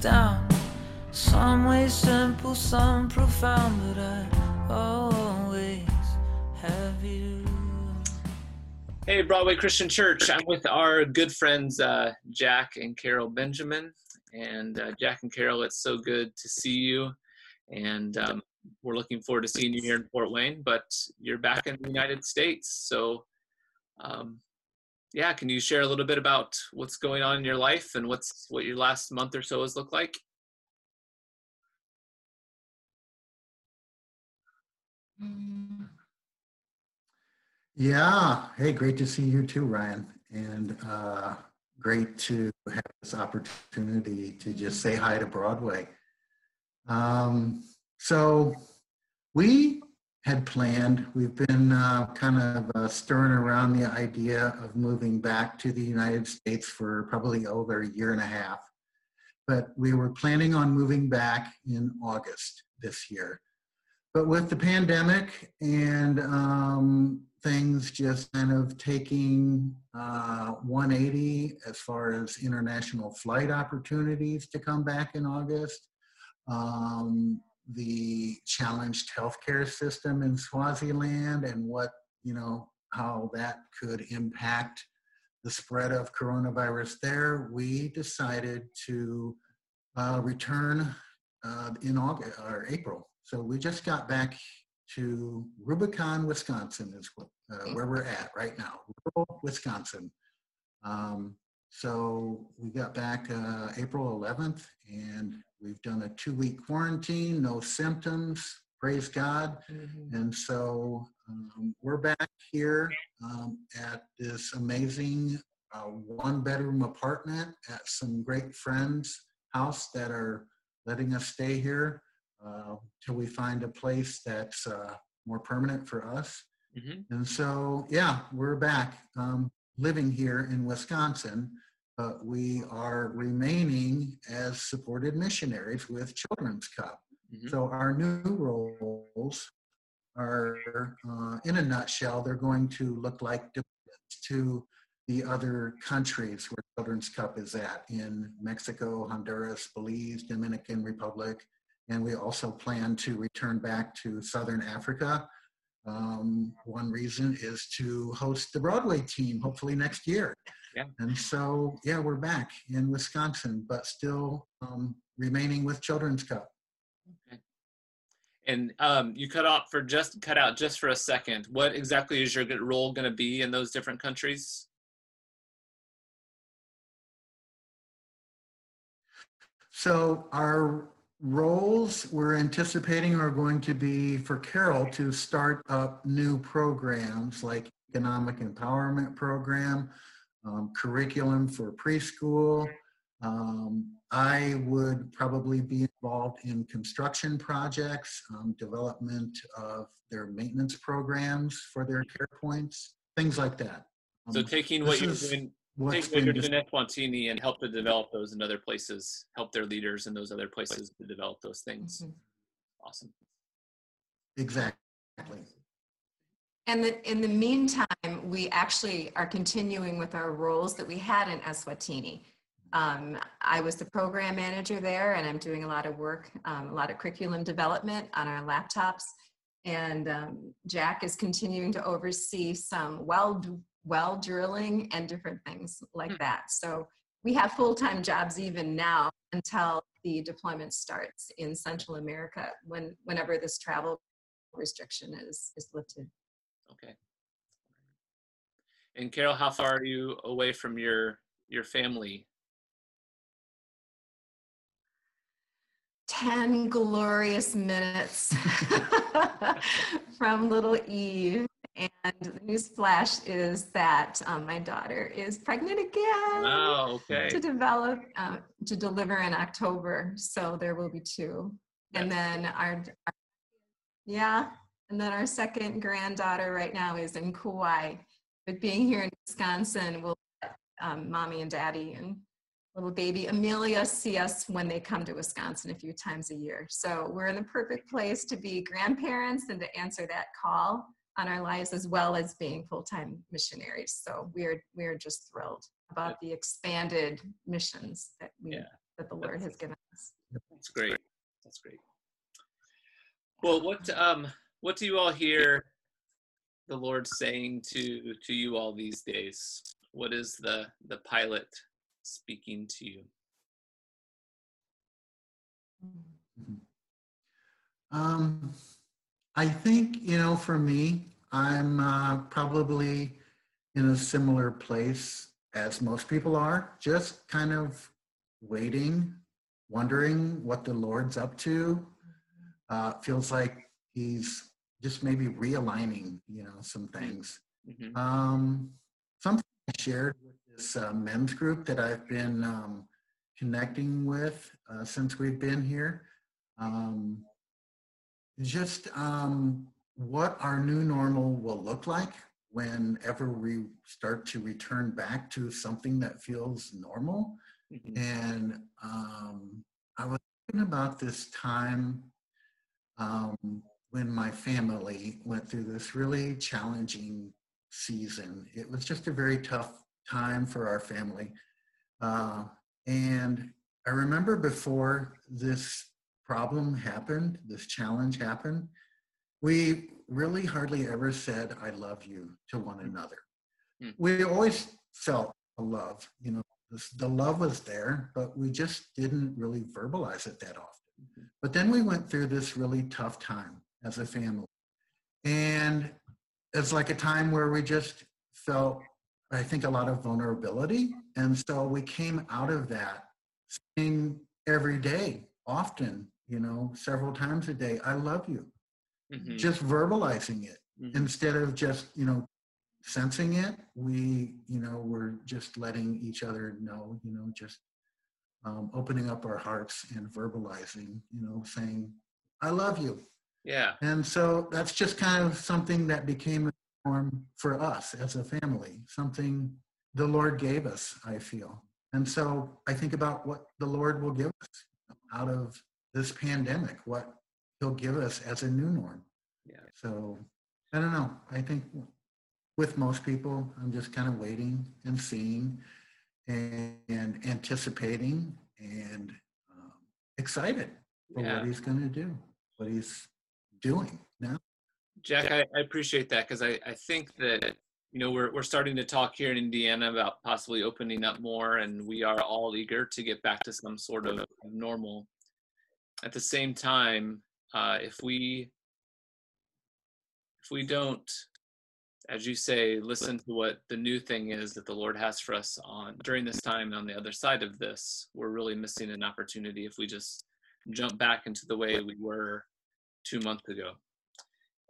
down. Some way simple, some profound, but I always have you. Hey, Broadway Christian Church. I'm with our good friends uh, Jack and Carol Benjamin. And uh, Jack and Carol, it's so good to see you. And um, we're looking forward to seeing you here in Fort Wayne, but you're back in the United States. So, um, yeah, can you share a little bit about what's going on in your life and what's what your last month or so has looked like? Yeah. Hey, great to see you too, Ryan. And uh, great to have this opportunity to just say hi to Broadway. Um, so we had planned, we've been uh, kind of uh, stirring around the idea of moving back to the United States for probably over a year and a half. But we were planning on moving back in August this year. But with the pandemic and um, things just kind of taking uh, 180 as far as international flight opportunities to come back in August, um, the challenged healthcare system in Swaziland and what, you know, how that could impact the spread of coronavirus there, we decided to uh, return uh, in August or April. So we just got back to Rubicon, Wisconsin, is what, uh, where we're at right now, rural Wisconsin. Um, so we got back uh, April 11th, and we've done a two-week quarantine, no symptoms. Praise God. Mm-hmm. And so um, we're back here um, at this amazing uh, one-bedroom apartment at some great friends' house that are letting us stay here uh, till we find a place that's uh, more permanent for us. Mm-hmm. And so, yeah, we're back um, living here in Wisconsin, but we are remaining as supported missionaries with Children's Cup. Mm-hmm. So, our new roles are, uh, in a nutshell, they're going to look like to the other countries where Children's Cup is at in Mexico, Honduras, Belize, Dominican Republic, and we also plan to return back to Southern Africa. Um, one reason is to host the Broadway team, hopefully next year. Yeah. And so, yeah, we're back in Wisconsin, but still um, remaining with Children's Cup. Okay. And um, you cut out for just cut out just for a second. What exactly is your role going to be in those different countries? So our roles we're anticipating are going to be for Carol to start up new programs like economic empowerment program, um, curriculum for preschool. Um, I would probably be involved in construction projects, um, development of their maintenance programs for their care points, things like that. So um, taking what you're doing take what you're doing at and help to develop those in other places, help their leaders in those other places to develop those things. Mm-hmm. Awesome. Exactly. And the, in the meantime, we actually are continuing with our roles that we had in Eswatini. Um, I was the program manager there, and I'm doing a lot of work, um, a lot of curriculum development on our laptops. And um, Jack is continuing to oversee some well well drilling and different things like mm. that. So we have full-time jobs even now until the deployment starts in Central America when whenever this travel restriction is is lifted. Okay. And Carol, how far are you away from your your family? 10 glorious minutes from little Eve. And the news flash is that um, my daughter is pregnant again. Oh, okay. To develop, uh, to deliver in October. So there will be two. And then our, our, yeah, and then our second granddaughter right now is in Kauai. But being here in Wisconsin, we'll let um, mommy and daddy and little baby Amelia see us when they come to Wisconsin a few times a year. So we're in the perfect place to be grandparents and to answer that call on our lives as well as being full-time missionaries. So we're we're just thrilled about the expanded missions that we yeah. that the Lord has given us. That's great. That's great. Well, what um what do you all hear the Lord saying to to you all these days? What is the the pilot speaking to you? Um, I think, you know, for me, I'm uh, probably in a similar place as most people are, just kind of waiting, wondering what the Lord's up to. Uh, feels like he's just maybe realigning, you know, some things. Mhm. Um, something I shared with this uh, men's group that I've been um, connecting with uh, since we've been here. Um, just um, what our new normal will look like whenever we start to return back to something that feels normal. Mhm. And um, I was thinking about this time um, when my family went through this really challenging season. It was just a very tough time for our family. Uh, and I remember before this problem happened, this challenge happened, we really hardly ever said, I love you to one another. Hmm. We always felt a love, you know, this, the love was there, but we just didn't really verbalize it that often. Mhm. But then we went through this really tough time as a family. And it's like a time where we just felt, I think, a lot of vulnerability. And so we came out of that saying every day, often, you know, several times a day, I love you. Mhm. Just verbalizing it Mhm. instead of just, you know, sensing it. We, you know, we're just letting each other know, you know, just um, opening up our hearts and verbalizing, you know, saying, I love you. Yeah. And so that's just kind of something that became a norm for us as a family, something the Lord gave us, I feel. And so I think about what the Lord will give us out of this pandemic, what He'll give us as a new norm. Yeah. So I don't know. I think with most people, I'm just kind of waiting and seeing and, and anticipating and um, excited for Yeah. what He's going to do, what He's doing now. Jack, I, I appreciate that because I, I think that you know we're we're starting to talk here in Indiana about possibly opening up more, and we are all eager to get back to some sort of normal. At the same time, uh, if we if we don't, as you say, listen to what the new thing is that the Lord has for us on during this time and on the other side of this, we're really missing an opportunity if we just jump back into the way we were two months ago.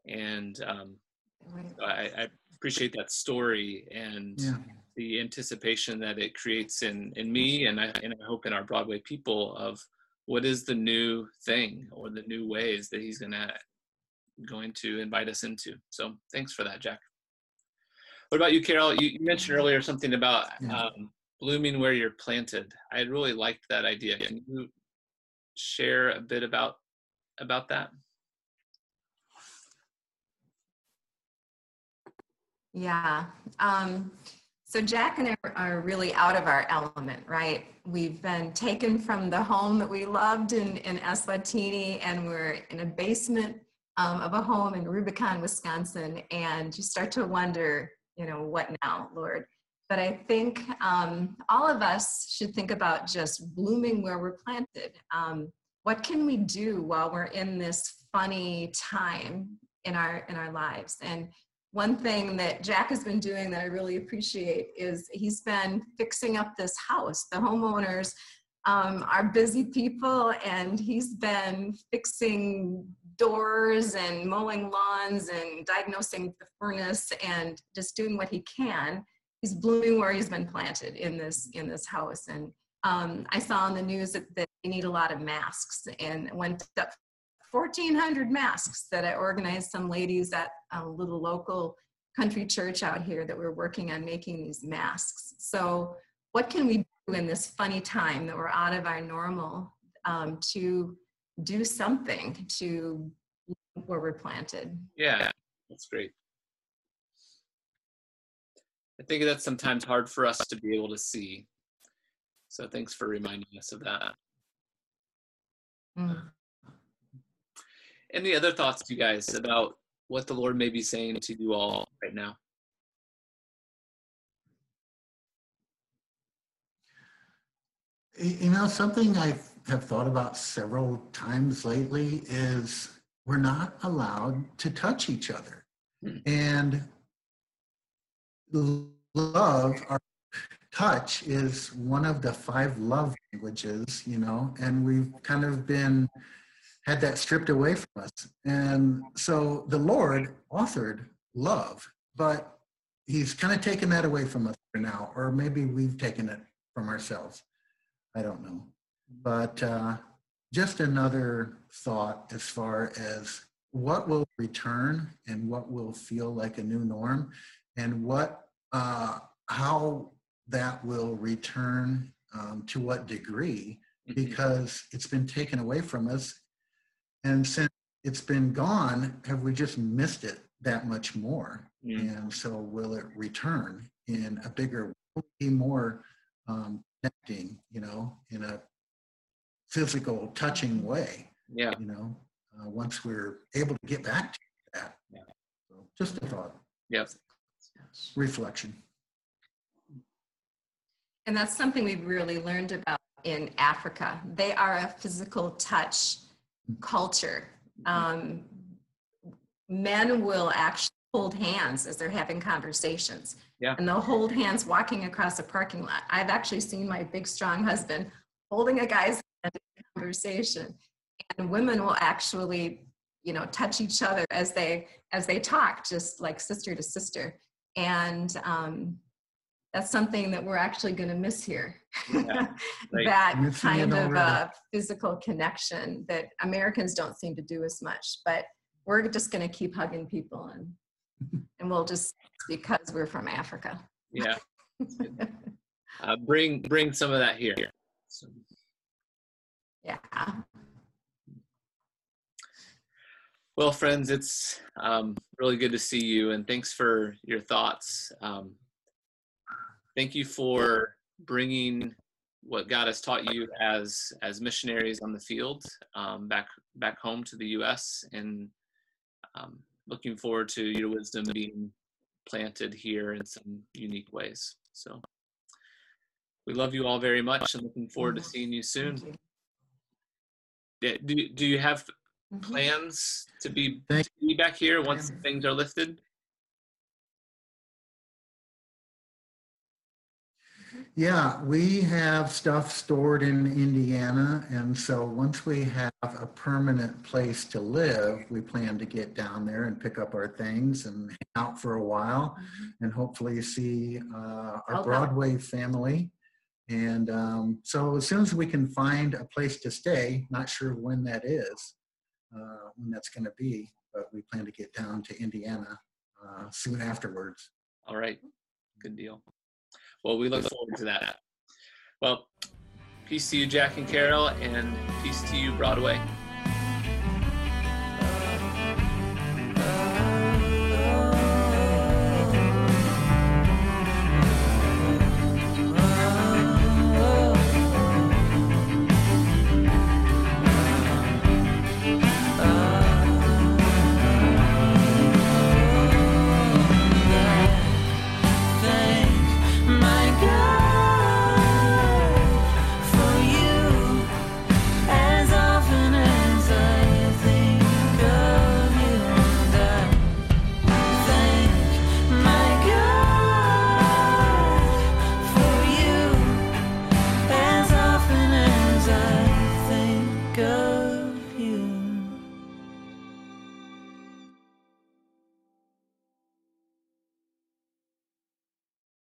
And um, I, I appreciate that story and Yeah. the anticipation that it creates in in me and I and I hope in our Broadway people of what is the new thing or the new ways that he's gonna going to invite us into. So thanks for that, Jack. What about you, Carol? You, you mentioned earlier something about um, blooming where you're planted. I really liked that idea. Can you share a bit about about that? Yeah. Um, so Jack and I are really out of our element, right? We've been taken from the home that we loved in, in Eswatini, and we're in a basement um, of a home in Rubicon, Wisconsin. And you start to wonder, you know, what now, Lord? But I think um, all of us should think about just blooming where we're planted. Um, what can we do while we're in this funny time in our in our lives? And one thing that Jack has been doing that I really appreciate is he's been fixing up this house. The homeowners um, are busy people, and he's been fixing doors and mowing lawns and diagnosing the furnace and just doing what he can. He's blooming where he's been planted in this in this house. And um, I saw on the news that, that they need a lot of masks, and went up 1,400 masks that I organized some ladies at a little local country church out here that we're working on making these masks. So, what can we do in this funny time that we're out of our normal um, to do something to where we're planted? Yeah, that's great. I think that's sometimes hard for us to be able to see. So thanks for reminding us of that. Mm. Any other thoughts, you guys, about what the Lord may be saying to you all right now? You know, something I have thought about several times lately is we're not allowed to touch each other. Hmm. And love, our touch is one of the five love languages, you know, and we've kind of been had that stripped away from us. And so the Lord authored love, but he's kind of taken that away from us for now, or maybe we've taken it from ourselves. I don't know. But uh, just another thought as far as what will return and what will feel like a new norm and what uh, how that will return um, to what degree Mhm. because it's been taken away from us and since it's been gone have we just missed it that much more Mm. and so will it return in a bigger will it be more um, connecting you know in a physical touching way Yeah, you know uh, once we're able to get back to that Yeah. so just a thought Yes. reflection And that's something we've really learned about in Africa. They are a physical touch culture. Um, men will actually hold hands as they're having conversations. Yeah. And they'll hold hands walking across a parking lot. I've actually seen my big, strong husband holding a guy's hand in conversation. And women will actually, you know, touch each other as they as they talk, just like sister to sister. And um, that's something that we're actually going to miss here. Yeah, right. that kind of uh, physical connection that Americans don't seem to do as much. But we're just going to keep hugging people, and and we'll just because we're from Africa. Yeah. Uh, bring bring some of that here. So, yeah. well, friends, it's um, really good to see you, and thanks for your thoughts. Um, thank you for bringing what God has taught you as as missionaries on the field um, back back home to the U.S. and um, looking forward to your wisdom being planted here in some unique ways. So we love you all very much and looking forward to seeing you soon. You. Yeah, Do, do you have Mhm. plans to be, to be back here once things are lifted? Yeah, we have stuff stored in Indiana, and so once we have a permanent place to live, we plan to get down there and pick up our things and hang out for a while, and hopefully see uh, our done. Broadway family. And um, so as soon as we can find a place to stay, not sure when that is, uh, when that's going to be, but we plan to get down to Indiana uh, soon afterwards. All right, good deal. Well, we look forward to that. Well, peace to you, Jack and Carol, and peace to you, Broadway.